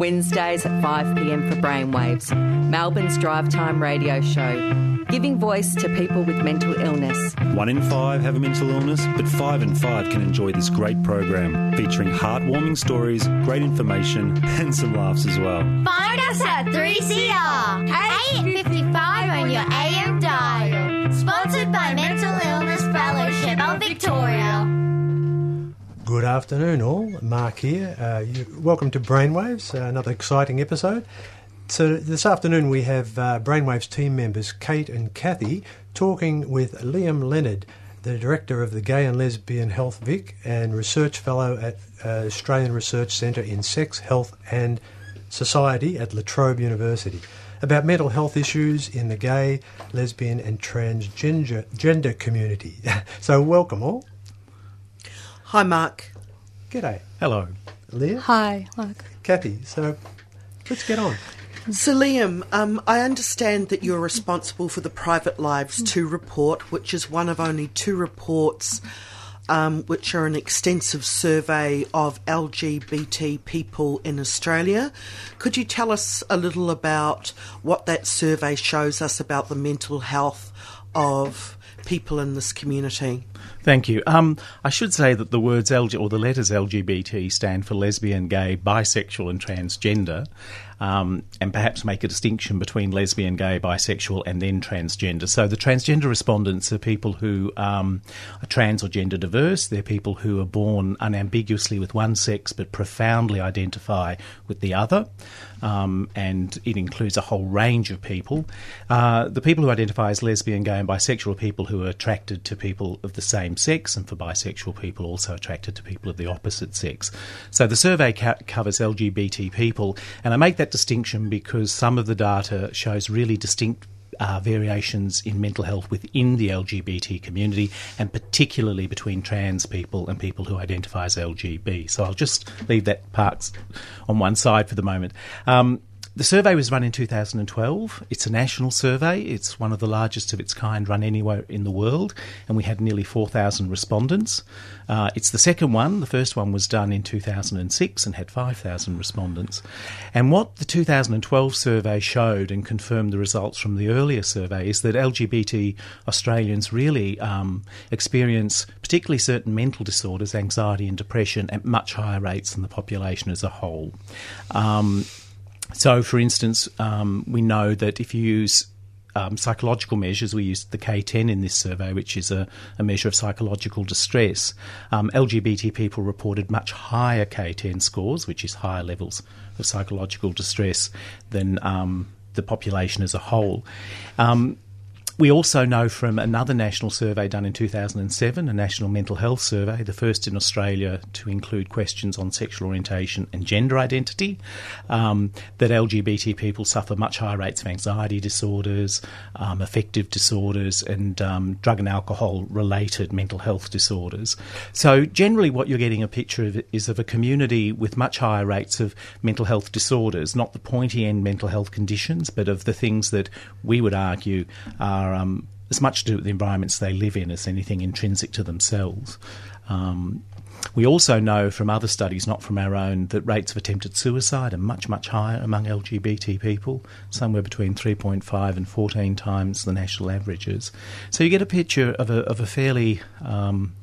Wednesdays at 5 pm for Brainwaves, Melbourne's drive time radio show, giving voice to people with mental illness. One in five have a mental illness, but five in five can enjoy this great program featuring heartwarming stories, great information, and some laughs as well. Find us at 3CR, 855 on your AM dial. Sponsored by Mental Illness Good afternoon, all. Mark here. Uh, you, welcome to Brainwaves, uh, another exciting episode. So, this afternoon we have uh, Brainwaves team members Kate and Kathy talking with Liam Leonard, the director of the Gay and Lesbian Health Vic and research fellow at uh, Australian Research Centre in Sex, Health and Society at La Trobe University, about mental health issues in the gay, lesbian, and transgender gender community. so, welcome all. Hi, Mark. G'day, Hello. Leah. Hi, Mark. Kathy. So, let's get on. So, Liam, um, I understand that you're responsible for the Private Lives 2 report, which is one of only two reports um, which are an extensive survey of LGBT people in Australia. Could you tell us a little about what that survey shows us about the mental health of people in this community? Thank you. Um, I should say that the words LG or the letters LGBT stand for lesbian, gay, bisexual, and transgender, um, and perhaps make a distinction between lesbian, gay, bisexual, and then transgender. So the transgender respondents are people who um, are trans or gender diverse. They're people who are born unambiguously with one sex but profoundly identify with the other. Um, and it includes a whole range of people. Uh, the people who identify as lesbian, gay, and bisexual people who are attracted to people of the same sex, and for bisexual people, also attracted to people of the opposite sex. So the survey ca- covers LGBT people, and I make that distinction because some of the data shows really distinct uh, variations in mental health within the LGBT community, and particularly between trans people and people who identify as LGB. So I'll just leave that part on one side for the moment. Um, the survey was run in 2012. It's a national survey. It's one of the largest of its kind run anywhere in the world, and we had nearly 4,000 respondents. Uh, it's the second one. The first one was done in 2006 and had 5,000 respondents. And what the 2012 survey showed and confirmed the results from the earlier survey is that LGBT Australians really um, experience, particularly certain mental disorders, anxiety and depression, at much higher rates than the population as a whole. Um, so, for instance, um, we know that if you use um, psychological measures, we used the K10 in this survey, which is a, a measure of psychological distress. Um, LGBT people reported much higher K10 scores, which is higher levels of psychological distress than um, the population as a whole. Um, we also know from another national survey done in 2007, a national mental health survey, the first in Australia to include questions on sexual orientation and gender identity, um, that LGBT people suffer much higher rates of anxiety disorders, um, affective disorders, and um, drug and alcohol related mental health disorders. So, generally, what you're getting a picture of is of a community with much higher rates of mental health disorders, not the pointy end mental health conditions, but of the things that we would argue are um, as much to do with the environments they live in as anything intrinsic to themselves. Um, we also know from other studies, not from our own, that rates of attempted suicide are much, much higher among LGBT people, somewhere between 3.5 and 14 times the national averages. So you get a picture of a, of a fairly um,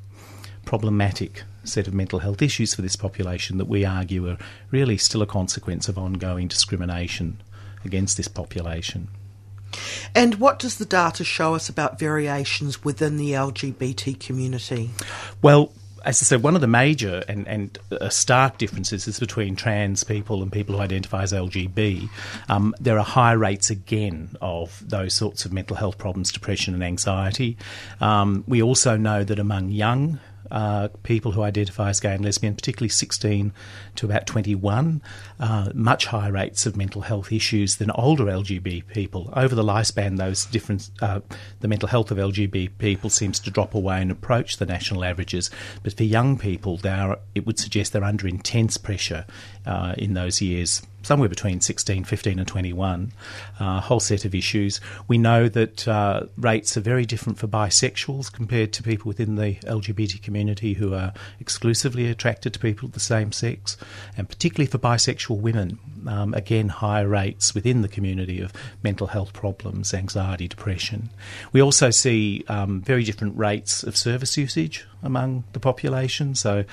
problematic set of mental health issues for this population that we argue are really still a consequence of ongoing discrimination against this population. And what does the data show us about variations within the LGBT community? Well, as I said, one of the major and, and stark differences is between trans people and people who identify as LGB. Um, there are high rates again of those sorts of mental health problems, depression and anxiety. Um, we also know that among young uh, people who identify as gay and lesbian, particularly 16 to about 21, uh, much higher rates of mental health issues than older LGBT people. Over the lifespan, those different, uh, the mental health of LGBT people seems to drop away and approach the national averages. But for young people, they are, it would suggest they're under intense pressure uh, in those years somewhere between 16, 15, and 21, uh, a whole set of issues. We know that uh, rates are very different for bisexuals compared to people within the LGBT community who are exclusively attracted to people of the same sex, and particularly for bisexual women. Um, again, higher rates within the community of mental health problems, anxiety, depression. We also see um, very different rates of service usage among the population. So,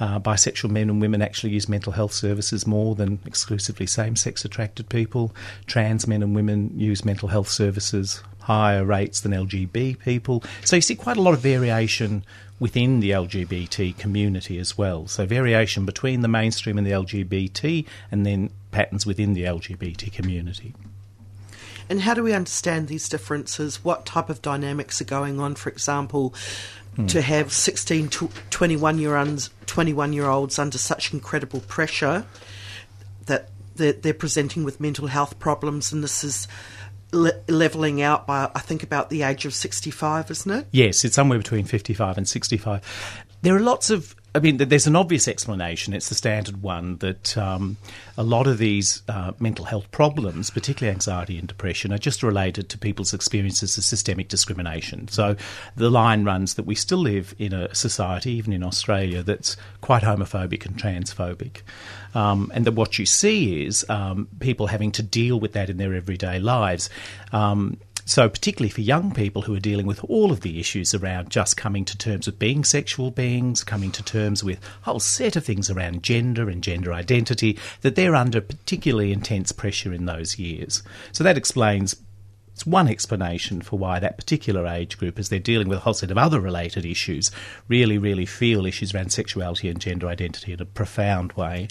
uh, bisexual men and women actually use mental health services more than exclusively same sex attracted people. Trans men and women use mental health services higher rates than LGB people. So, you see quite a lot of variation within the LGBT community as well. So, variation between the mainstream and the LGBT, and then patterns within the LGBT community. And how do we understand these differences? What type of dynamics are going on? For example, to have 16 to 21 year olds 21 year olds under such incredible pressure that they're, they're presenting with mental health problems and this is le- leveling out by I think about the age of 65 isn't it? Yes it's somewhere between 55 and 65 there are lots of I mean, there's an obvious explanation. It's the standard one that um, a lot of these uh, mental health problems, particularly anxiety and depression, are just related to people's experiences of systemic discrimination. So the line runs that we still live in a society, even in Australia, that's quite homophobic and transphobic. Um, and that what you see is um, people having to deal with that in their everyday lives. Um, so, particularly for young people who are dealing with all of the issues around just coming to terms with being sexual beings, coming to terms with a whole set of things around gender and gender identity, that they're under particularly intense pressure in those years. So, that explains. It's one explanation for why that particular age group, as they're dealing with a whole set of other related issues, really, really feel issues around sexuality and gender identity in a profound way.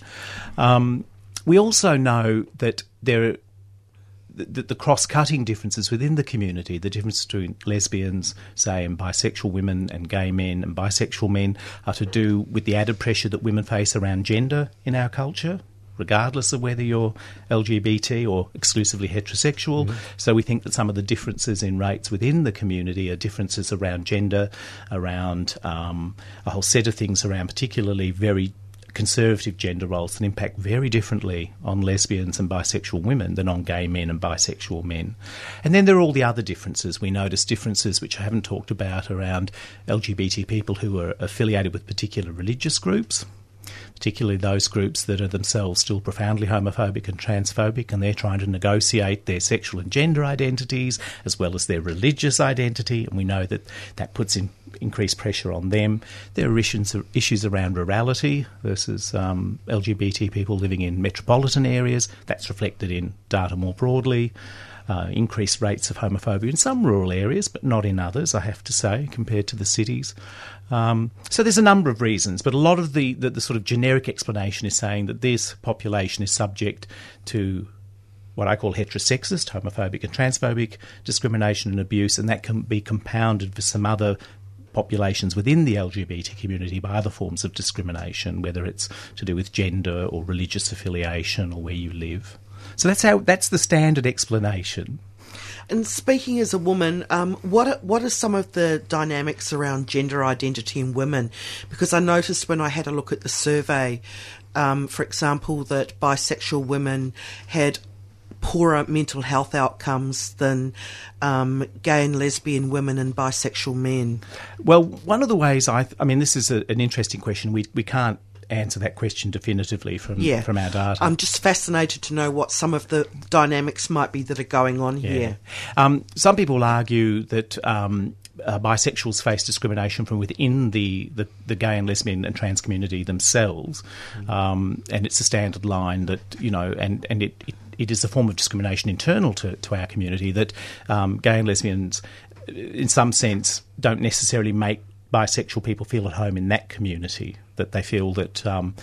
Um, we also know that there the, the cross-cutting differences within the community, the difference between lesbians, say, and bisexual women and gay men and bisexual men, are to do with the added pressure that women face around gender in our culture. Regardless of whether you're LGBT or exclusively heterosexual. Mm-hmm. So, we think that some of the differences in rates within the community are differences around gender, around um, a whole set of things around particularly very conservative gender roles that impact very differently on lesbians and bisexual women than on gay men and bisexual men. And then there are all the other differences. We notice differences which I haven't talked about around LGBT people who are affiliated with particular religious groups particularly those groups that are themselves still profoundly homophobic and transphobic, and they're trying to negotiate their sexual and gender identities as well as their religious identity, and we know that that puts in increased pressure on them. There are issues, issues around rurality versus um, LGBT people living in metropolitan areas. That's reflected in data more broadly. Uh, increased rates of homophobia in some rural areas, but not in others, I have to say, compared to the cities. Um, so there's a number of reasons, but a lot of the, the, the sort of generic explanation is saying that this population is subject to what I call heterosexist, homophobic, and transphobic discrimination and abuse, and that can be compounded for some other populations within the LGBT community by other forms of discrimination, whether it's to do with gender or religious affiliation or where you live. So that's how that's the standard explanation. And speaking as a woman, um, what are, what are some of the dynamics around gender identity in women? Because I noticed when I had a look at the survey, um, for example, that bisexual women had poorer mental health outcomes than um, gay and lesbian women and bisexual men? Well, one of the ways I, th- I mean, this is a, an interesting question. We we can't answer that question definitively from yeah. from our data. I'm just fascinated to know what some of the dynamics might be that are going on yeah. here. Um, some people argue that. Um, uh, bisexuals face discrimination from within the, the, the, gay and lesbian and trans community themselves, mm. um, and it's a standard line that you know, and and it, it, it is a form of discrimination internal to, to our community that um, gay and lesbians, in some sense, don't necessarily make bisexual people feel at home in that community that they feel that um,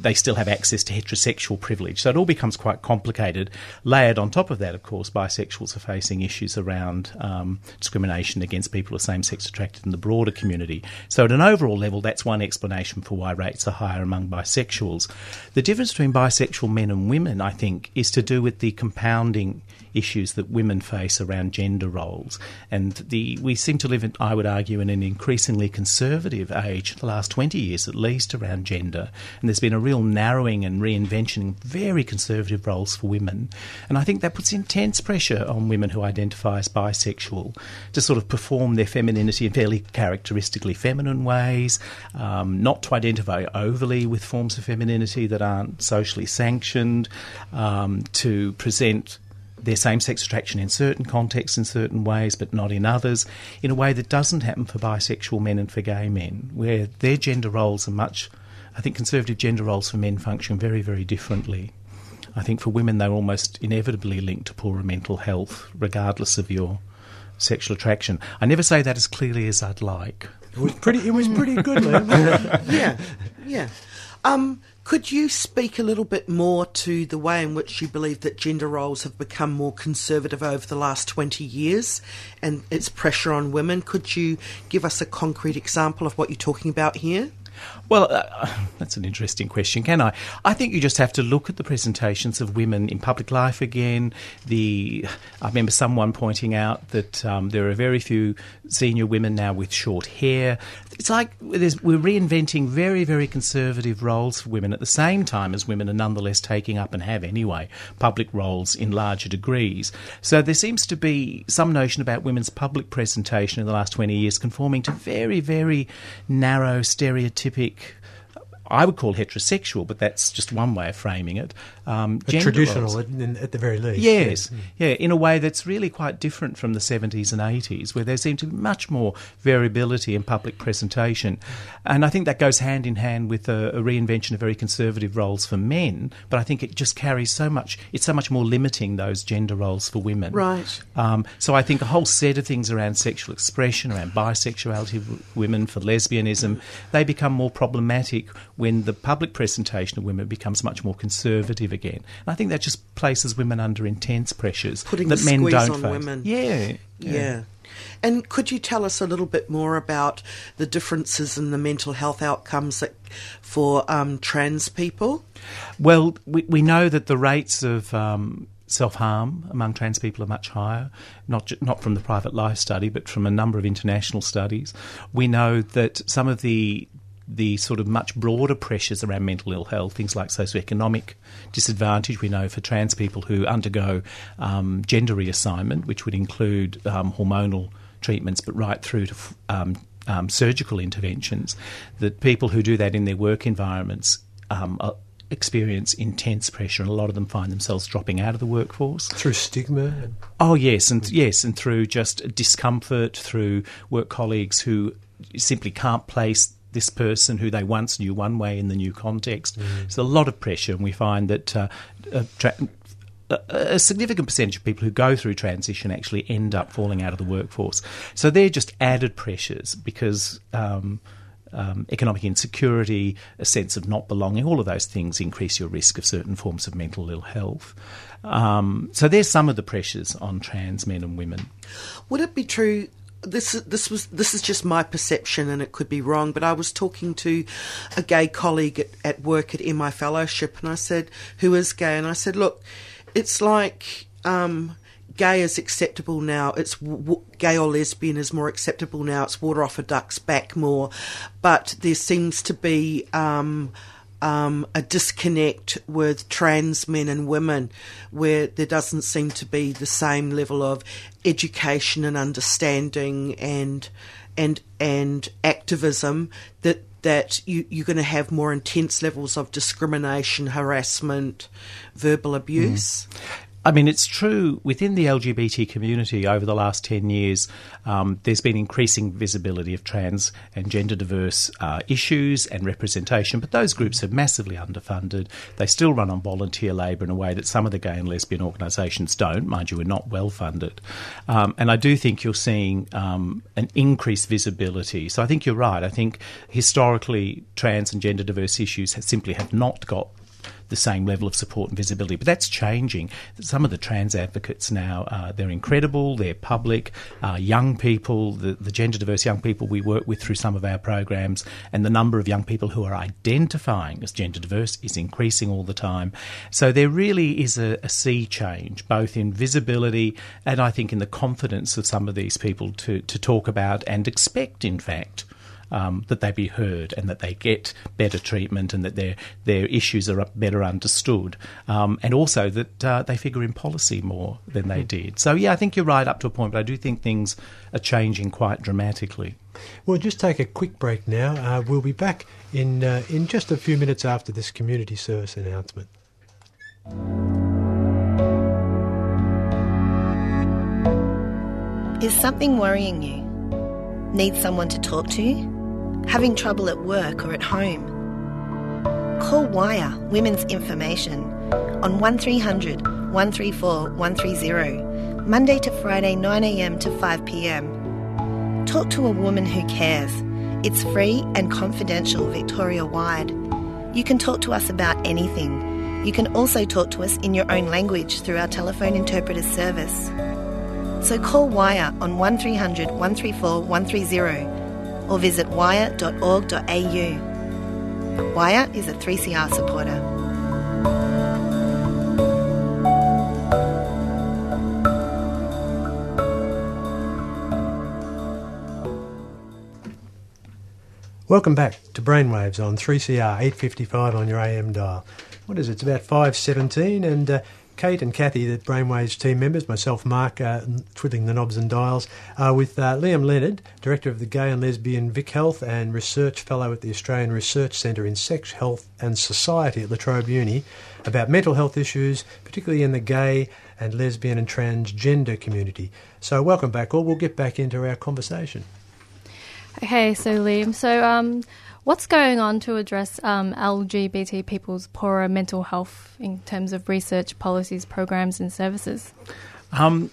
they still have access to heterosexual privilege. So it all becomes quite complicated. Layered on top of that, of course, bisexuals are facing issues around um, discrimination against people of same sex attracted in the broader community. So at an overall level, that's one explanation for why rates are higher among bisexuals. The difference between bisexual men and women, I think, is to do with the compounding issues that women face around gender roles. And the we seem to live, in, I would argue, in an increasingly conservative age, the last 20 years at least, around gender. And there's been a real narrowing and reinvention of very conservative roles for women. And I think that puts intense pressure on women who identify as bisexual to sort of perform their femininity in fairly characteristically feminine ways, um, not to identify overly with forms of femininity that aren't socially sanctioned, um, to present their same sex attraction in certain contexts in certain ways, but not in others, in a way that doesn't happen for bisexual men and for gay men, where their gender roles are much, I think conservative gender roles for men function very, very differently. I think for women, they're almost inevitably linked to poorer mental health, regardless of your sexual attraction. I never say that as clearly as I'd like. It was pretty. It was pretty good, Liam. yeah, yeah. Um, could you speak a little bit more to the way in which you believe that gender roles have become more conservative over the last 20 years and its pressure on women? Could you give us a concrete example of what you're talking about here? Well, uh, that's an interesting question, can I? I think you just have to look at the presentations of women in public life again. The I remember someone pointing out that um, there are very few senior women now with short hair. It's like we're reinventing very, very conservative roles for women at the same time as women are nonetheless taking up and have anyway public roles in larger degrees. So there seems to be some notion about women's public presentation in the last 20 years conforming to very, very narrow, stereotypic I would call heterosexual, but that's just one way of framing it. Um, traditional, at, at, the very least. Yes, yeah. yeah, in a way that's really quite different from the 70s and 80s, where there seemed to be much more variability in public presentation. And I think that goes hand in hand with a, a reinvention of very conservative roles for men, but I think it just carries so much, it's so much more limiting those gender roles for women. Right. Um, so I think a whole set of things around sexual expression, around bisexuality of women, for lesbianism, they become more problematic when the public presentation of women becomes much more conservative again. And I think that just places women under intense pressures Putting that men don't on face. Women. Yeah, yeah. yeah. And could you tell us a little bit more about the differences in the mental health outcomes that, for um, trans people? Well, we, we know that the rates of um, self harm among trans people are much higher, not not from the private life study, but from a number of international studies. We know that some of the the sort of much broader pressures around mental ill health, things like socioeconomic disadvantage. We know for trans people who undergo um, gender reassignment, which would include um, hormonal treatments, but right through to um, um surgical interventions, that people who do that in their work environments um, are, experience intense pressure, and a lot of them find themselves dropping out of the workforce through stigma. Oh yes, and yes, and through just discomfort, through work colleagues who simply can't place this person who they once knew one way in the new context. Mm. So a lot of pressure, and we find that uh, a, tra- a significant percentage of people who go through transition actually end up falling out of the workforce. So they're just added pressures because. Um, um, economic insecurity, a sense of not belonging, all of those things increase your risk of certain forms of mental ill health. Um, so there's some of the pressures on trans men and women. Would it be true this this was this is just my perception and it could be wrong but I was talking to a gay colleague at, at work at MI fellowship and I said who is gay? And I said look it's like um, gay is acceptable now. It's w- gay or lesbian is more acceptable now. It's water off a duck's back more. But there seems to be um, um, a disconnect with trans men and women where there doesn't seem to be the same level of education and understanding and and and activism that that you, you're going to have more intense levels of discrimination, harassment, verbal abuse. Mm. I mean, it's true within the LGBT community over the last 10 years, um, there's been increasing visibility of trans and gender diverse uh, issues and representation, but those groups are massively underfunded. They still run on volunteer labour in a way that some of the gay and lesbian organisations don't. Mind you, we're not well funded. Um, and I do think you're seeing um, an increased visibility. So I think you're right. I think historically, trans and gender diverse issues have simply have not got the same level of support and visibility. But that's changing. Some of the trans advocates now, uh, they're incredible, they're public, uh, young people, the, the gender diverse young people we work with through some of our programs, and the number of young people who are identifying as gender diverse is increasing all the time. So there really is a, a sea change, both in visibility and I think in the confidence of some of these people to, to talk about and expect, in fact, um, that they be heard and that they get better treatment and that their their issues are better understood, um, and also that uh, they figure in policy more than they hmm. did. So yeah, I think you're right up to a point, but I do think things are changing quite dramatically. We'll just take a quick break now. Uh, we'll be back in uh, in just a few minutes after this community service announcement. Is something worrying you? Need someone to talk to? Having trouble at work or at home. Call Wire Women's Information on 1300 134 130, Monday to Friday 9am to 5pm. Talk to a woman who cares. It's free and confidential Victoria wide. You can talk to us about anything. You can also talk to us in your own language through our telephone interpreter service. So call Wire on 1300 134 130 or visit wire.org.au. Wire is a 3CR supporter. Welcome back to Brainwaves on 3CR 855 on your AM dial. What is it? It's about 5.17 and uh, Kate and Kathy, the Brainwaves team members, myself, Mark, uh, twiddling the knobs and dials, uh, with uh, Liam Leonard, Director of the Gay and Lesbian Vic Health and Research Fellow at the Australian Research Centre in Sex, Health and Society at La Trobe Uni, about mental health issues, particularly in the gay and lesbian and transgender community. So, welcome back, all. We'll get back into our conversation. Okay, so Liam, so um, What's going on to address um, LGBT people's poorer mental health in terms of research, policies, programs, and services? Um,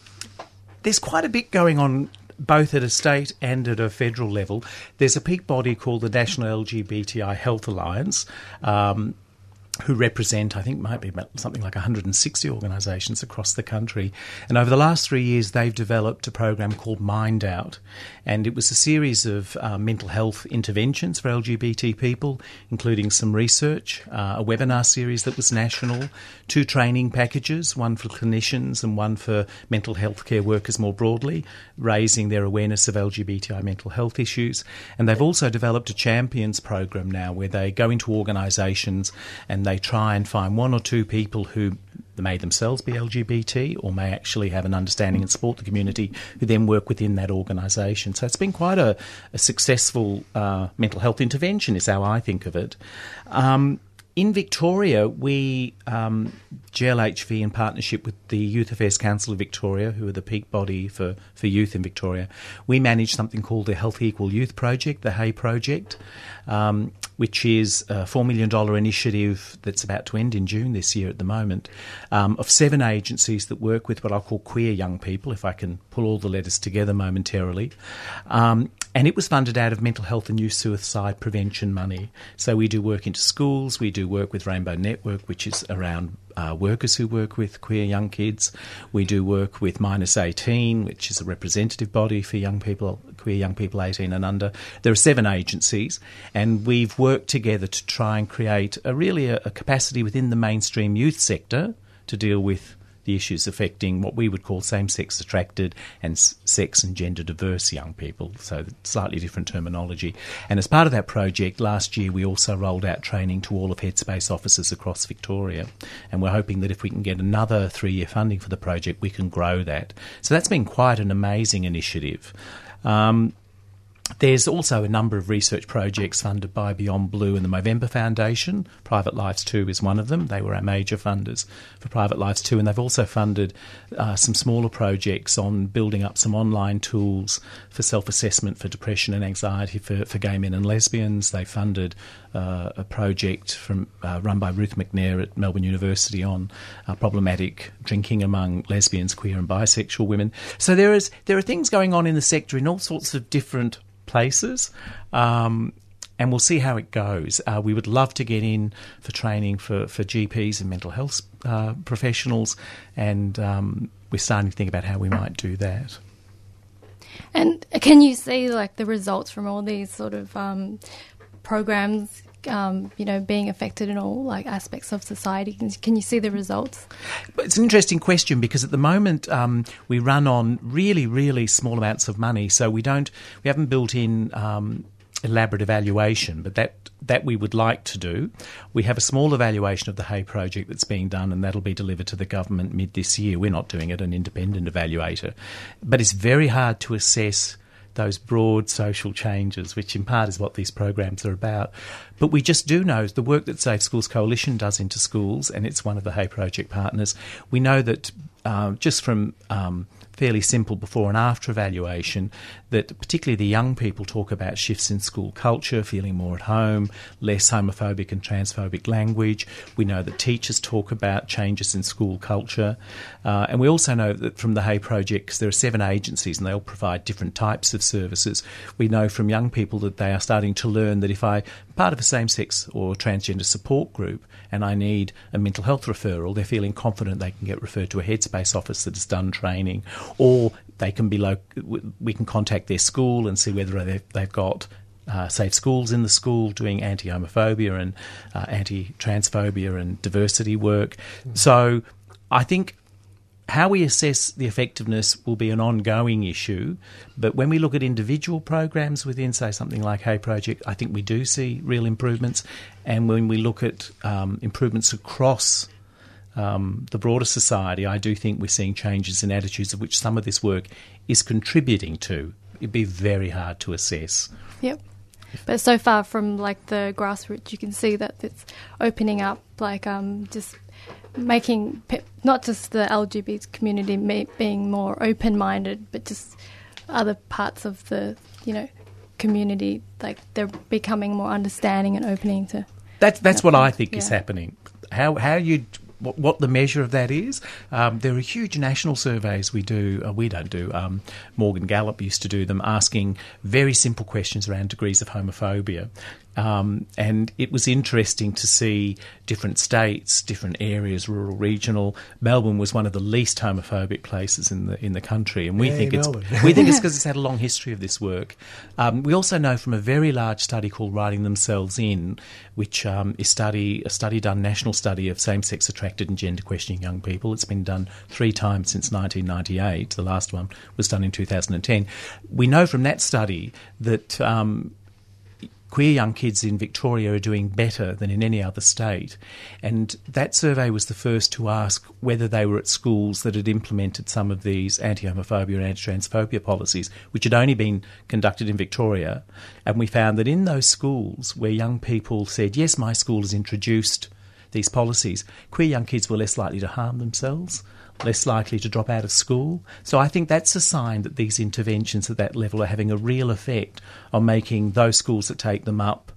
there's quite a bit going on both at a state and at a federal level. There's a peak body called the National LGBTI Health Alliance. Um, who represent, I think, might be something like 160 organisations across the country. And over the last three years, they've developed a program called Mind Out. And it was a series of uh, mental health interventions for LGBT people, including some research, uh, a webinar series that was national, two training packages, one for clinicians and one for mental health care workers more broadly, raising their awareness of LGBTI mental health issues. And they've also developed a champions program now where they go into organisations and they try and find one or two people who may themselves be LGBT or may actually have an understanding and support the community who then work within that organisation. So it's been quite a, a successful uh, mental health intervention, is how I think of it. Um, in Victoria, we um, GLHV in partnership with the Youth Affairs Council of Victoria, who are the peak body for, for youth in Victoria, we manage something called the Healthy Equal Youth Project, the HEY Project, um, which is a $4 million initiative that's about to end in June this year at the moment, um, of seven agencies that work with what I'll call queer young people, if I can pull all the letters together momentarily. And it was funded out of mental health and youth suicide prevention money. So we do work into schools, we do work with Rainbow Network, which is around uh, workers who work with queer young kids. We do work with Minus 18, which is a representative body for young people, queer young people 18 and under. There are seven agencies, and we've worked together to try and create a really a, a capacity within the mainstream youth sector to deal with the issues affecting what we would call same sex attracted and sex and gender diverse young people, so slightly different terminology. And as part of that project, last year we also rolled out training to all of Headspace offices across Victoria. And we're hoping that if we can get another three year funding for the project, we can grow that. So that's been quite an amazing initiative. Um, There's also a number of research projects funded by Beyond Blue and the Movember Foundation. Private Lives 2 is one of them. They were our major funders for Private Lives 2, and they've also funded uh, some smaller projects on building up some online tools for self assessment for depression and anxiety for, for gay men and lesbians. They funded uh, a project from uh, run by Ruth McNair at Melbourne University on uh, problematic drinking among lesbians, queer, and bisexual women. So there is there are things going on in the sector in all sorts of different places. Um, and we'll see how it goes. Uh, we would love to get in for training for, for GPs and mental health uh, professionals, and um, we're starting to think about how we might do that. And can you see like the results from all these sort of um, programs? Um, you know, being affected in all like aspects of society. Can, can you see the results? It's an interesting question because at the moment um, we run on really, really small amounts of money, so we don't, we haven't built in um, elaborate evaluation, but that that we would like to do. We have a small evaluation of the HEY project that's being done, and that'll be delivered to the government mid this year. We're not doing it; an independent evaluator, but it's very hard to assess those broad social changes, which in part is what these programs are about. But we just do know the work that Safe Schools Coalition does into schools, and it's one of the HEY Project partners. We know that uh, just from um, fairly simple before and after evaluation that particularly the young people talk about shifts in school culture, feeling more at home, less homophobic and transphobic language. We know that teachers talk about changes in school culture. Uh, and we also know that from the HEY Project, because there are seven agencies and they all provide different types of services, we know from young people that they are starting to learn that if I'm part of a same sex or transgender support group and I need a mental health referral, they're feeling confident they can get referred to a Headspace office that has done training or they can be lo- we can contact their school and see whether they've, they've got uh, safe schools in the school doing anti homophobia and uh, anti transphobia and diversity work. Mm. So I think how we assess the effectiveness will be an ongoing issue, but when we look at individual programs within, say, something like HEY Project, I think we do see real improvements. And when we look at um, improvements across um, the broader society, I do think we're seeing changes in attitudes of which some of this work is contributing to. It'd be very hard to assess. Yep. But so far from like the grassroots, you can see that it's opening up, like um, just making pe- not just the LGBT community me- being more open-minded, but just other parts of the you know community, like they're becoming more understanding and opening to. That's that's what I think yeah. is happening. How how you what, what the measure of that is. Um, there are huge national surveys we do. Uh, we don't do. Um, Morgan Gallup used to do them, asking very simple questions around degrees of homophobia. Um, and it was interesting to see different states, different areas, rural, regional. Melbourne was one of the least homophobic places in the in the country, and we think Melbourne. it's we think it's because it's had a long history of this work. Um, we also know from a very large study called "Writing Themselves In," which um, is study a study done national study of same-sex attracted and gender questioning young people. It's been done three times since 1998. The last one was done in 2010. We know from that study that um, queer young kids in Victoria are doing better than in any other state. And that survey was the first to ask whether they were at schools that had implemented some of these anti homophobia and anti transphobia policies, which had only been conducted in Victoria. And we found that in those schools where young people said, Yes, my school has introduced these policies, queer young kids were less likely to harm themselves less likely to drop out of school. So I think that's a sign that these interventions at that level are having a real effect on making those schools that take them up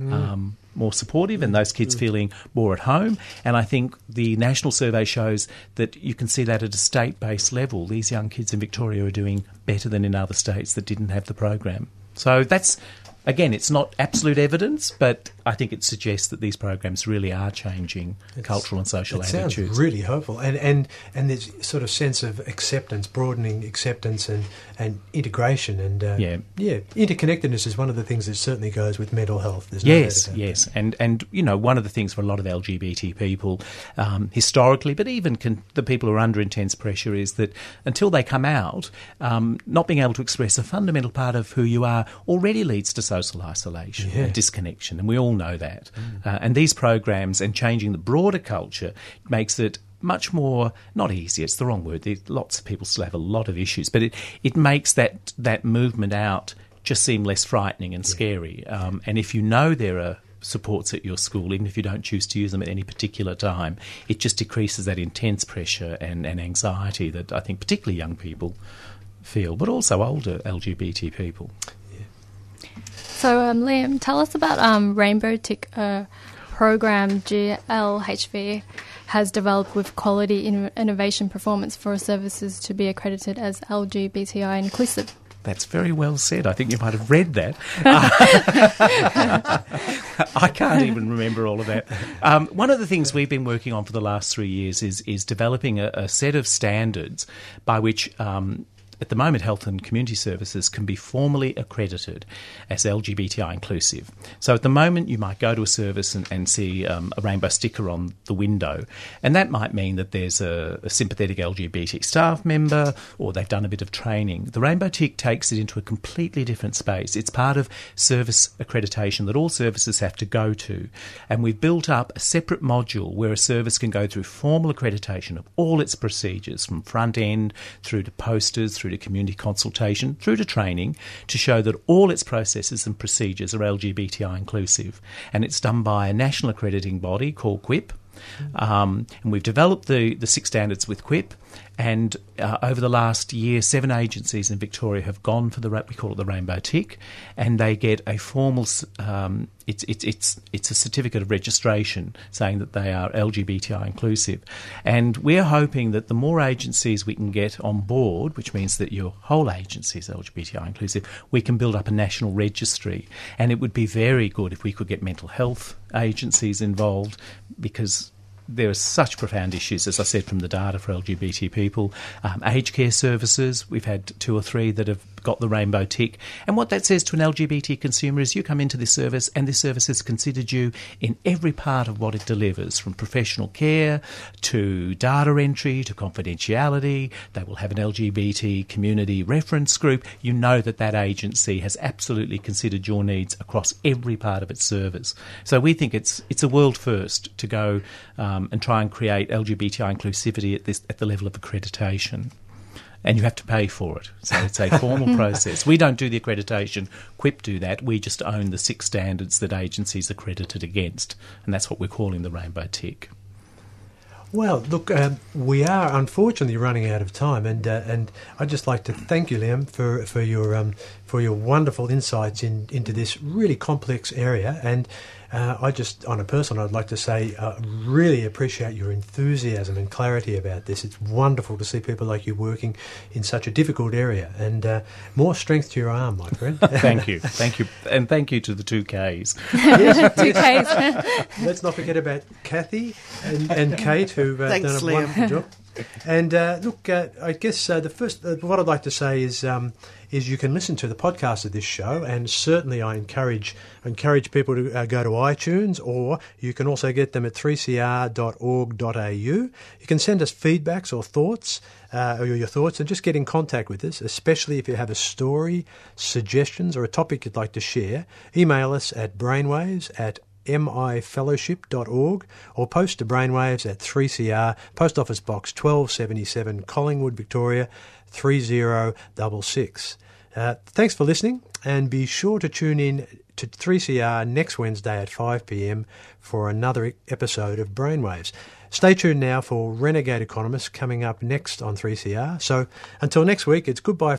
mm. um, more supportive and those kids mm. feeling more at home. And I think the national survey shows that you can see that at a state based level. These young kids in Victoria are doing better than in other states that didn't have the program. So that's again, it's not absolute evidence, but I think it suggests that these programs really are changing it's, cultural and social it attitudes. Sounds really hopeful, and and and this sort of sense of acceptance, broadening acceptance, and and integration, and uh, yeah, yeah, interconnectedness is one of the things that certainly goes with mental health. There's yes, no yes, that. and and you know one of the things for a lot of LGBT people um, historically, but even can, the people who are under intense pressure is that until they come out, um, not being able to express a fundamental part of who you are already leads to social isolation yeah. and disconnection, and we all know that. Mm. Uh, and these programs and changing the broader culture makes it much more not easy. It's the wrong word. There's lots of people still have a lot of issues, but it it makes that that movement out just seem less frightening and scary. Um, and if you know there are supports at your school, even if you don't choose to use them at any particular time, it just decreases that intense pressure and, and anxiety that I think particularly young people feel, but also older LGBT people. So, um, Liam, tell us about um, Rainbow Tick, uh, program GLHV has developed with quality innovation performance for services to be accredited as LGBTI inclusive. That's very well said. I think you might have read that. I can't even remember all of that. Um, one of the things we've been working on for the last three years is is developing a, a set of standards by which um, at the moment, health and community services can be formally accredited as LGBTI inclusive. So at the moment, you might go to a service and, and see um, a rainbow sticker on the window, and that might mean that there's a, a, sympathetic LGBT staff member or they've done a bit of training. The rainbow tick takes it into a completely different space. It's part of service accreditation that all services have to go to, and we've built up a separate module where a service can go through formal accreditation of all its procedures from front end through to posters through to community consultation, through to training, to show that all its processes and procedures are LGBTI inclusive. And it's done by a national accrediting body called QIP. Um, and we've developed the, the six standards with QIP, and uh, over the last year, seven agencies in Victoria have gone for the we call it the Rainbow Tick, and they get a formal um, it's it's it's it's a certificate of registration saying that they are LGBTI inclusive, and we're hoping that the more agencies we can get on board, which means that your whole agency is LGBTI inclusive, we can build up a national registry, and it would be very good if we could get mental health agencies involved because there are such profound issues, as I said, from the data for LGBT people. Um, aged care services, we've had two or three that have got the rainbow tick. And what that says to an LGBT consumer is you come into this service and this service has considered you in every part of what it delivers, from professional care to data entry to confidentiality. They will have an LGBT community reference group. You know that that agency has absolutely considered your needs across every part of its service. So we think it's it's a world first to go um, and try and create LGBTI inclusivity at this at the level of accreditation and you have to pay for it. So it's a formal process. We don't do the accreditation. QIP do that. We just own the six standards that agencies are accredited against, and that's what we're calling the rainbow tick. Well, look, um, we are unfortunately running out of time, and uh, and I'd just like to thank you, Liam, for for your um, for your wonderful insights in, into this really complex area. And uh, I just, on a personal, I'd like to say, uh, really appreciate your enthusiasm and clarity about this. It's wonderful to see people like you working in such a difficult area, and uh, more strength to your arm, my friend. thank you, thank you, and thank you to the two Ks. yes, two Ks. Let's not forget about Kathy and, and Kate, who've uh, Thanks, done a Liam. wonderful job. And uh, look, uh, I guess uh, the first, uh, what I'd like to say is, um, is you can listen to the podcast of this show, and certainly I encourage encourage people to uh, go to iTunes, or you can also get them at 3cr.org.au. You can send us feedbacks or thoughts, uh, or your thoughts, and just get in contact with us, especially if you have a story, suggestions, or a topic you'd like to share. Email us at brainwaves at mifellowship.org or post to Brainwaves at 3CR, Post Office Box 1277, Collingwood, Victoria 3066. Uh, thanks for listening and be sure to tune in to 3CR next Wednesday at 5pm for another episode of Brainwaves. Stay tuned now for Renegade Economists coming up next on 3CR. So until next week, it's goodbye.